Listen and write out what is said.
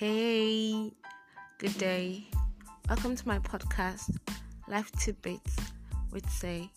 Hey, good day. Welcome to my podcast, Life Tidbits with Say.